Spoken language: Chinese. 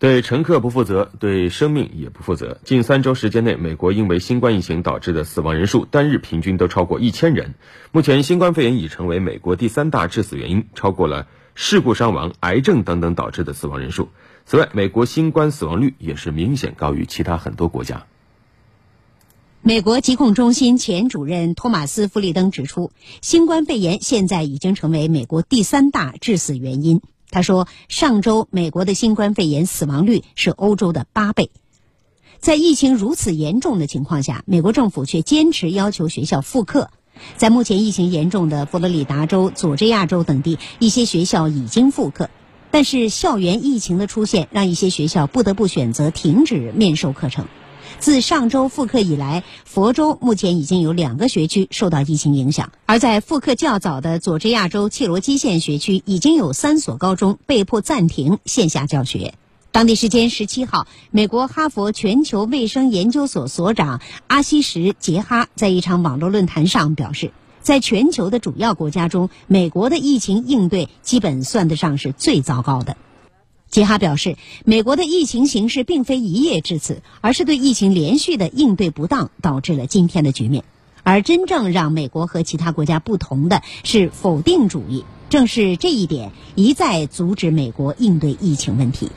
对乘客不负责，对生命也不负责。近三周时间内，美国因为新冠疫情导致的死亡人数单日平均都超过一千人。目前，新冠肺炎已成为美国第三大致死原因，超过了事故伤亡、癌症等等导致的死亡人数。此外，美国新冠死亡率也是明显高于其他很多国家。美国疾控中心前主任托马斯·弗里登指出，新冠肺炎现在已经成为美国第三大致死原因。他说：“上周美国的新冠肺炎死亡率是欧洲的八倍，在疫情如此严重的情况下，美国政府却坚持要求学校复课。在目前疫情严重的佛罗里达州、佐治亚州等地，一些学校已经复课，但是校园疫情的出现让一些学校不得不选择停止面授课程。”自上周复课以来，佛州目前已经有两个学区受到疫情影响，而在复课较早的佐治亚州切罗基县学区，已经有三所高中被迫暂停线下教学。当地时间十七号，美国哈佛全球卫生研究所所长阿西什·杰哈在一场网络论坛上表示，在全球的主要国家中，美国的疫情应对基本算得上是最糟糕的。杰哈表示，美国的疫情形势并非一夜至此，而是对疫情连续的应对不当导致了今天的局面。而真正让美国和其他国家不同的是否定主义，正是这一点一再阻止美国应对疫情问题。